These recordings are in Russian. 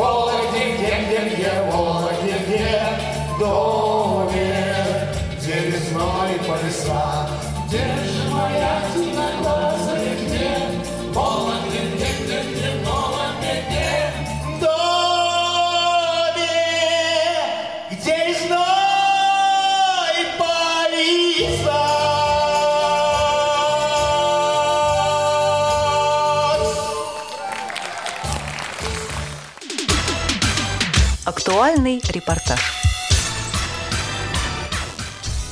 Вологде, где, где, где, Вологде, где, доме, Актуальный репортаж.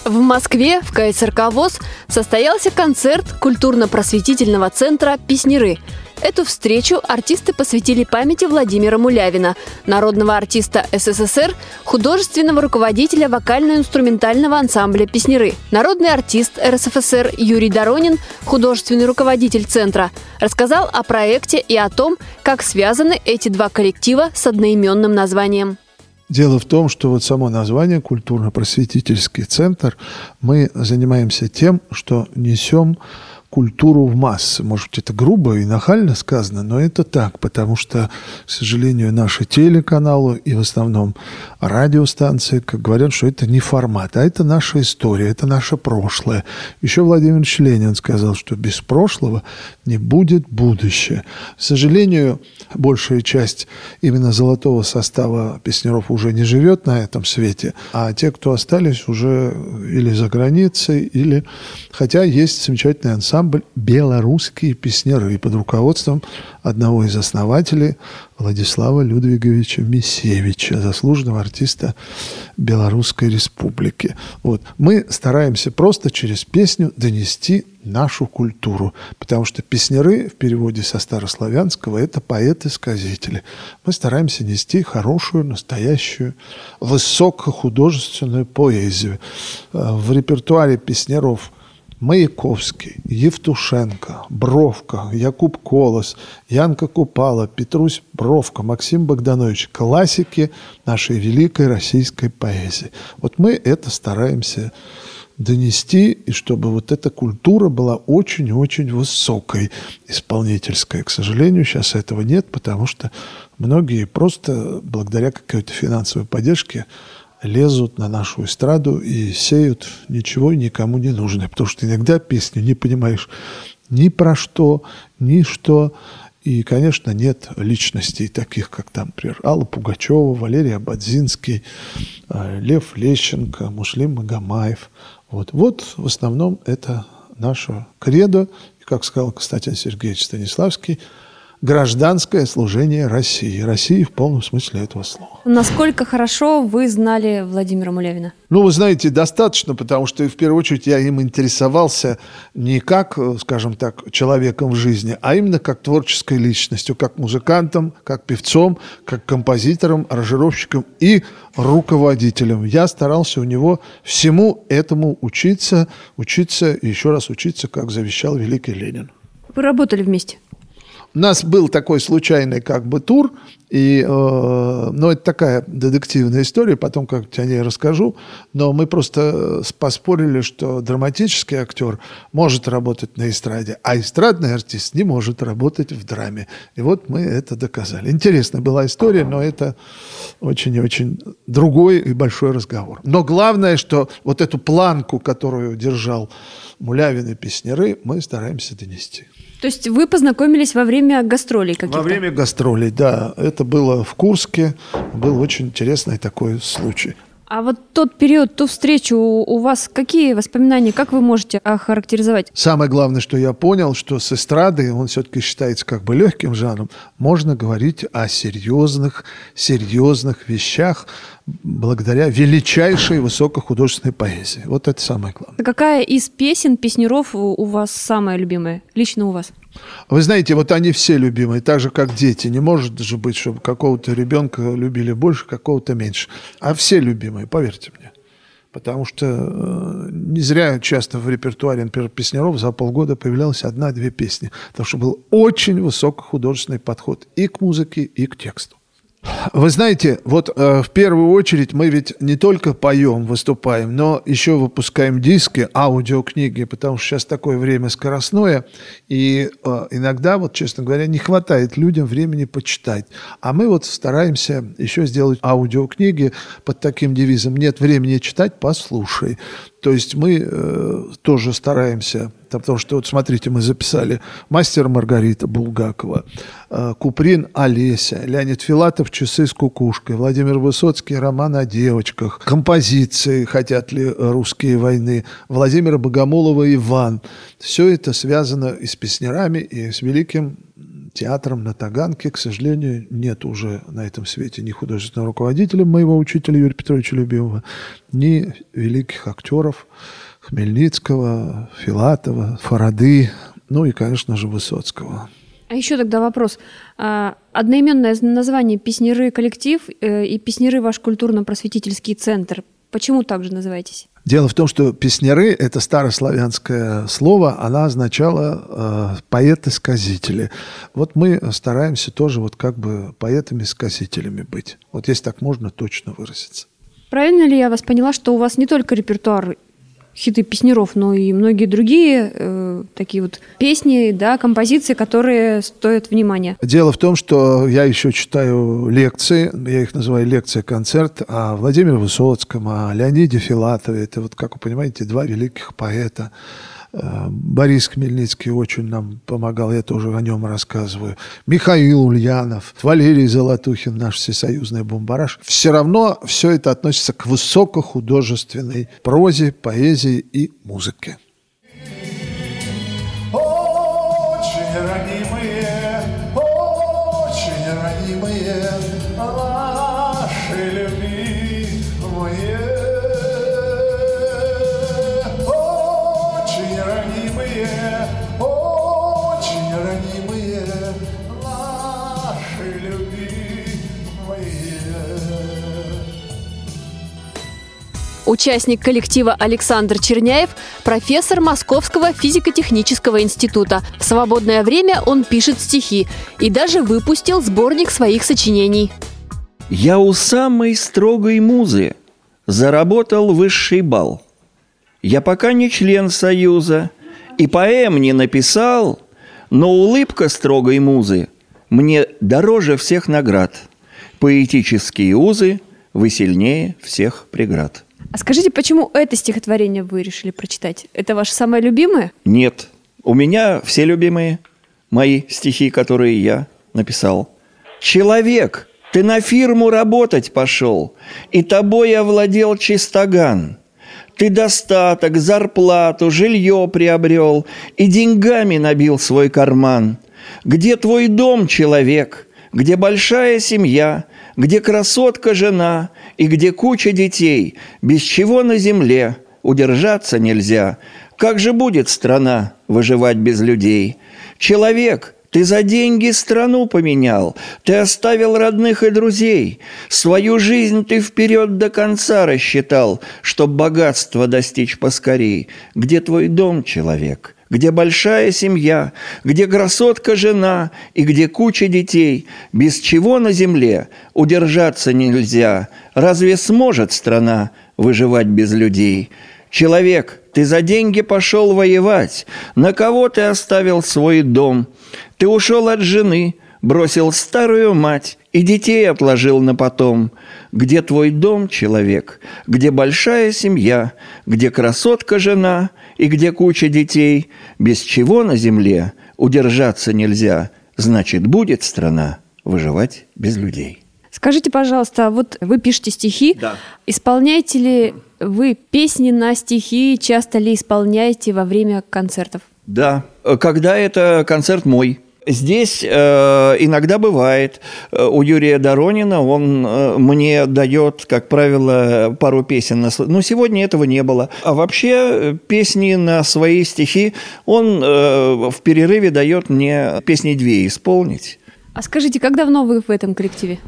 В Москве в КСРК ВОЗ состоялся концерт культурно-просветительного центра «Песнеры». Эту встречу артисты посвятили памяти Владимира Мулявина, народного артиста СССР, художественного руководителя вокально-инструментального ансамбля «Песнеры». Народный артист РСФСР Юрий Доронин, художественный руководитель центра, рассказал о проекте и о том, как связаны эти два коллектива с одноименным названием. Дело в том, что вот само название «Культурно-просветительский центр» мы занимаемся тем, что несем культуру в массы. Может быть, это грубо и нахально сказано, но это так, потому что, к сожалению, наши телеканалы и в основном радиостанции, как говорят, что это не формат, а это наша история, это наше прошлое. Еще Владимир Ильич Ленин сказал, что без прошлого не будет будущее. К сожалению, большая часть именно золотого состава песнеров уже не живет на этом свете, а те, кто остались, уже или за границей, или... Хотя есть замечательный ансамбль «Белорусские песнеры» под руководством одного из основателей Владислава Людвиговича Мисевича, заслуженного артиста Белорусской Республики. Вот. Мы стараемся просто через песню донести нашу культуру, потому что песнеры в переводе со старославянского – это поэты-сказители. Мы стараемся нести хорошую, настоящую, высокохудожественную поэзию. Э, В репертуаре песнеров – Маяковский, Евтушенко, Бровка, Якуб Колос, Янка Купала, Петрусь Бровка, Максим Богданович – классики нашей великой российской поэзии. Вот мы это стараемся донести, и чтобы вот эта культура была очень-очень высокой, исполнительской. К сожалению, сейчас этого нет, потому что многие просто благодаря какой-то финансовой поддержке лезут на нашу эстраду и сеют ничего никому не нужное. Потому что иногда песню не понимаешь ни про что, ни что. И, конечно, нет личностей таких, как там, например, Алла Пугачева, Валерий Абадзинский, э, Лев Лещенко, Мушлим Магомаев. Вот. вот в основном это наше кредо. И, как сказал Константин Сергеевич Станиславский, гражданское служение России. России в полном смысле этого слова. Насколько хорошо вы знали Владимира Мулявина? Ну, вы знаете, достаточно, потому что в первую очередь я им интересовался не как, скажем так, человеком в жизни, а именно как творческой личностью, как музыкантом, как певцом, как композитором, аранжировщиком и руководителем. Я старался у него всему этому учиться, учиться и еще раз учиться, как завещал великий Ленин. Вы работали вместе? У нас был такой случайный как бы тур, и, э, ну, это такая детективная история, потом как-то о ней расскажу, но мы просто поспорили, что драматический актер может работать на эстраде, а эстрадный артист не может работать в драме. И вот мы это доказали. Интересная была история, но это очень и очень другой и большой разговор. Но главное, что вот эту планку, которую держал Мулявин и Песнеры, мы стараемся донести. То есть вы познакомились во время гастролей каких-то? Во время гастролей, да. Это было в Курске. Был очень интересный такой случай. А вот тот период, ту встречу у вас какие воспоминания, как вы можете охарактеризовать? Самое главное, что я понял, что с эстрады, он все-таки считается как бы легким жанром, можно говорить о серьезных, серьезных вещах благодаря величайшей высокохудожественной поэзии. Вот это самое главное. Какая из песен, песнеров у у вас самая любимая? Лично у вас? Вы знаете, вот они все любимые, так же, как дети. Не может же быть, чтобы какого-то ребенка любили больше, какого-то меньше. А все любимые, поверьте мне. Потому что э, не зря часто в репертуаре, например, песняров за полгода появлялась одна-две песни. Потому что был очень высокохудожественный подход и к музыке, и к тексту. Вы знаете, вот э, в первую очередь мы ведь не только поем, выступаем, но еще выпускаем диски, аудиокниги, потому что сейчас такое время скоростное, и э, иногда, вот честно говоря, не хватает людям времени почитать. А мы вот стараемся еще сделать аудиокниги под таким девизом «Нет времени читать, послушай». То есть мы э, тоже стараемся, потому что вот смотрите, мы записали мастер Маргарита Булгакова, э, Куприн Олеся, Леонид Филатов «Часы с кукушкой», Владимир Высоцкий «Роман о девочках», композиции «Хотят ли русские войны», Владимира Богомолова «Иван». Все это связано и с песнярами, и с великим театром на Таганке. К сожалению, нет уже на этом свете ни художественного руководителя моего учителя Юрия Петровича Любимого, ни великих актеров Хмельницкого, Филатова, Фарады, ну и, конечно же, Высоцкого. А еще тогда вопрос. А, одноименное название «Песнеры коллектив» э, и «Песнеры ваш культурно-просветительский центр». Почему так же называетесь? Дело в том, что песняры – это старославянское слово, она означала э, поэты-сказители. Вот мы стараемся тоже вот как бы поэтами-сказителями быть. Вот если так можно точно выразиться. Правильно ли я вас поняла, что у вас не только репертуар хиты песнеров, но и многие другие э, такие вот песни, да, композиции, которые стоят внимания. Дело в том, что я еще читаю лекции, я их называю лекция-концерт о Владимире Высоцком, о Леониде Филатове. Это вот, как вы понимаете, два великих поэта. Борис Хмельницкий очень нам помогал, я тоже о нем рассказываю. Михаил Ульянов, Валерий Золотухин, наш всесоюзный бомбараж. Все равно все это относится к высокохудожественной прозе, поэзии и музыке. Очень ранимые, Участник коллектива Александр Черняев – профессор Московского физико-технического института. В свободное время он пишет стихи и даже выпустил сборник своих сочинений. Я у самой строгой музы заработал высший бал. Я пока не член союза и поэм не написал, но улыбка строгой музы мне дороже всех наград. Поэтические узы вы сильнее всех преград. А скажите, почему это стихотворение вы решили прочитать? Это ваше самое любимое? Нет, у меня все любимые мои стихи, которые я написал. Человек, ты на фирму работать пошел, и тобой овладел чистоган. Ты достаток, зарплату, жилье приобрел и деньгами набил свой карман. Где твой дом, человек? Где большая семья? Где красотка жена? И где куча детей? Без чего на земле удержаться нельзя? Как же будет страна выживать без людей? Человек, ты за деньги страну поменял, ты оставил родных и друзей. Свою жизнь ты вперед до конца рассчитал, чтоб богатство достичь поскорей. Где твой дом, человек? Где большая семья? Где красотка жена? И где куча детей? Без чего на земле удержаться нельзя? Разве сможет страна выживать без людей? Человек, ты за деньги пошел воевать. На кого ты оставил свой дом? Ты ушел от жены, бросил старую мать и детей отложил на потом. Где твой дом, человек? Где большая семья? Где красотка жена? И где куча детей? Без чего на земле удержаться нельзя? Значит, будет страна выживать без людей. Скажите, пожалуйста, вот вы пишете стихи. Да. Исполняете ли вы песни на стихи? Часто ли исполняете во время концертов? Да, когда это концерт мой. Здесь э, иногда бывает. Э, У Юрия Доронина он э, мне дает, как правило, пару песен. На... Но сегодня этого не было. А вообще э, песни на свои стихи он э, в перерыве дает мне песни две исполнить. А скажите, как давно вы в этом коллективе?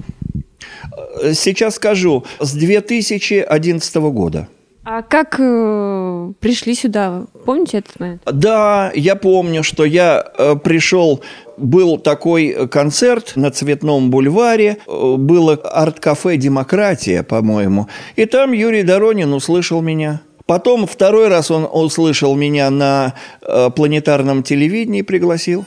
Э, Сейчас скажу, с 2011 года. А как э, пришли сюда? Помните этот момент? Да, я помню, что я э, пришел, был такой концерт на Цветном бульваре, э, было арт-кафе «Демократия», по-моему, и там Юрий Доронин услышал меня. Потом второй раз он услышал меня на э, планетарном телевидении, пригласил.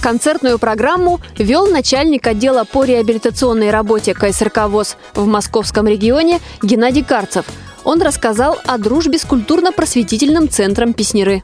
Концертную программу вел начальник отдела по реабилитационной работе КСРК ВОЗ в московском регионе Геннадий Карцев. Он рассказал о дружбе с культурно-просветительным центром «Песнеры».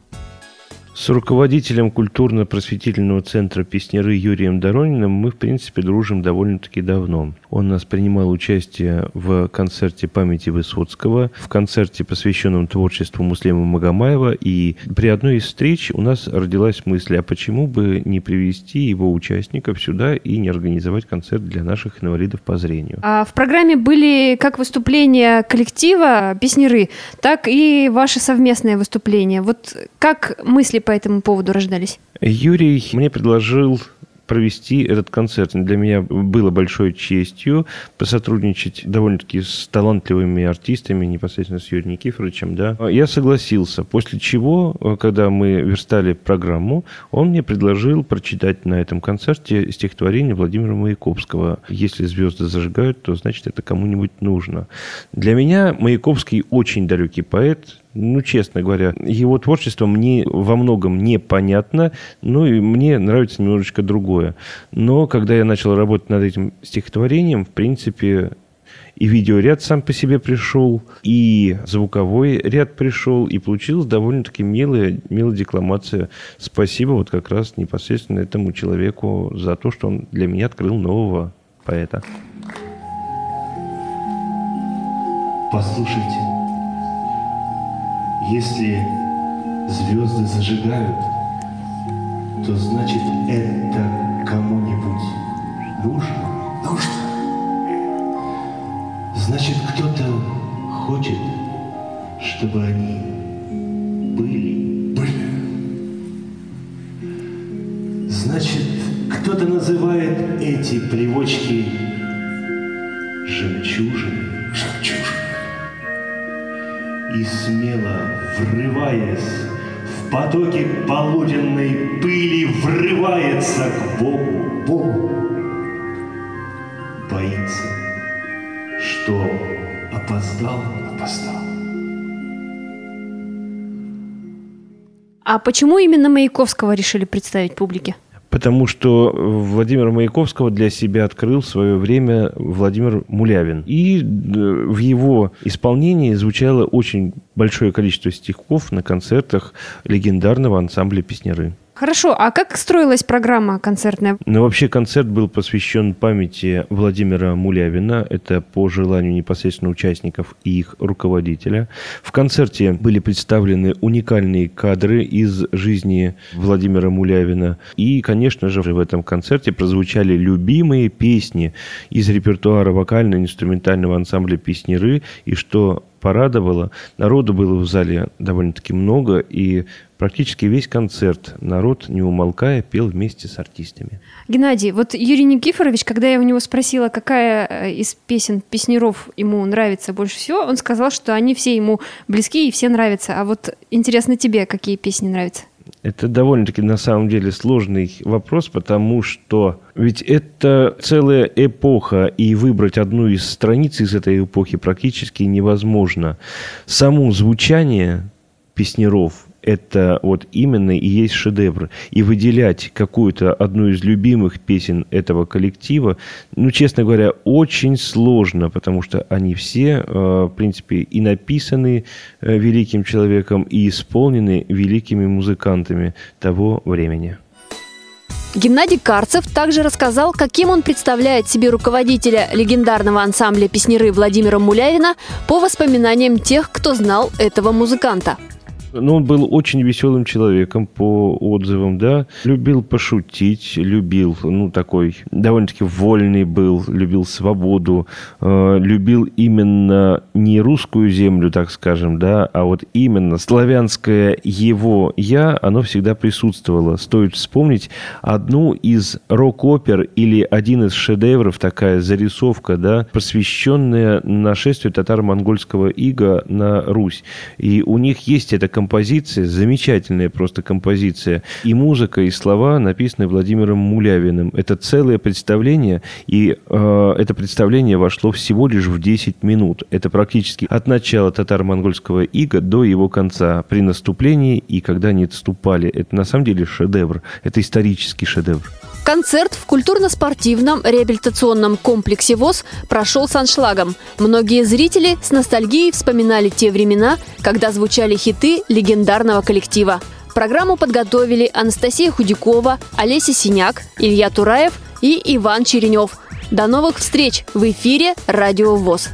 С руководителем культурно-просветительного центра «Песнеры» Юрием Дорониным мы, в принципе, дружим довольно-таки давно. Он нас принимал участие в концерте памяти Высоцкого, в концерте, посвященном творчеству Муслима Магомаева. И при одной из встреч у нас родилась мысль, а почему бы не привести его участников сюда и не организовать концерт для наших инвалидов по зрению. А в программе были как выступления коллектива «Песнеры», так и ваши совместные выступления. Вот как мысли по этому поводу рождались? Юрий мне предложил провести этот концерт. Для меня было большой честью посотрудничать довольно-таки с талантливыми артистами, непосредственно с Юрием Никифоровичем. Да. Я согласился, после чего, когда мы верстали программу, он мне предложил прочитать на этом концерте стихотворение Владимира Маяковского. Если звезды зажигают, то значит это кому-нибудь нужно. Для меня Маяковский очень далекий поэт, ну, честно говоря, его творчество мне во многом непонятно, ну и мне нравится немножечко другое. Но когда я начал работать над этим стихотворением, в принципе, и видеоряд сам по себе пришел, и звуковой ряд пришел, и получилась довольно-таки милая, милая декламация. Спасибо вот как раз непосредственно этому человеку за то, что он для меня открыл нового поэта. Послушайте, если звезды зажигают, то значит это кому-нибудь нужно. Нужно. Значит, кто-то хочет, чтобы они были. Были. Значит, кто-то называет эти плевочки жемчужиной. Жемчужины. И смело врываясь в потоки полуденной пыли, врывается к Богу, Богу. боится, что опоздал, Опоздал. А почему именно Маяковского решили представить публике? Потому что Владимира Маяковского для себя открыл в свое время Владимир Мулявин. И э, в его исполнении звучало очень большое количество стихов на концертах легендарного ансамбля «Песняры». Хорошо, а как строилась программа концертная? Но вообще концерт был посвящен памяти Владимира Мулявина. Это по желанию непосредственно участников и их руководителя. В концерте были представлены уникальные кадры из жизни Владимира Мулявина. И, конечно же, в этом концерте прозвучали любимые песни из репертуара вокально-инструментального ансамбля «Песняры». И что порадовало, народу было в зале довольно-таки много, и практически весь концерт народ, не умолкая, пел вместе с артистами. Геннадий, вот Юрий Никифорович, когда я у него спросила, какая э, из песен песнеров ему нравится больше всего, он сказал, что они все ему близки и все нравятся. А вот интересно тебе, какие песни нравятся? Это довольно-таки на самом деле сложный вопрос, потому что ведь это целая эпоха, и выбрать одну из страниц из этой эпохи практически невозможно. Само звучание песнеров это вот именно и есть шедевр. И выделять какую-то одну из любимых песен этого коллектива, ну, честно говоря, очень сложно, потому что они все, э, в принципе, и написаны э, великим человеком, и исполнены великими музыкантами того времени. Геннадий Карцев также рассказал, каким он представляет себе руководителя легендарного ансамбля песнеры Владимира Мулявина по воспоминаниям тех, кто знал этого музыканта. Ну, он был очень веселым человеком по отзывам, да. Любил пошутить, любил, ну, такой довольно-таки вольный был, любил свободу, э, любил именно не русскую землю, так скажем, да, а вот именно славянское его «я», оно всегда присутствовало. Стоит вспомнить одну из рок-опер или один из шедевров, такая зарисовка, да, посвященная нашествию татаро-монгольского ига на Русь. И у них есть эта композиция, замечательная просто композиция. И музыка, и слова написаны Владимиром Мулявиным. Это целое представление, и э, это представление вошло всего лишь в 10 минут. Это практически от начала татаро-монгольского ига до его конца, при наступлении и когда они отступали. Это на самом деле шедевр. Это исторический шедевр. Концерт в культурно-спортивном реабилитационном комплексе ВОЗ прошел с аншлагом. Многие зрители с ностальгией вспоминали те времена, когда звучали хиты легендарного коллектива. Программу подготовили Анастасия Худякова, Олеся Синяк, Илья Тураев и Иван Черенев. До новых встреч в эфире «Радио ВОЗ».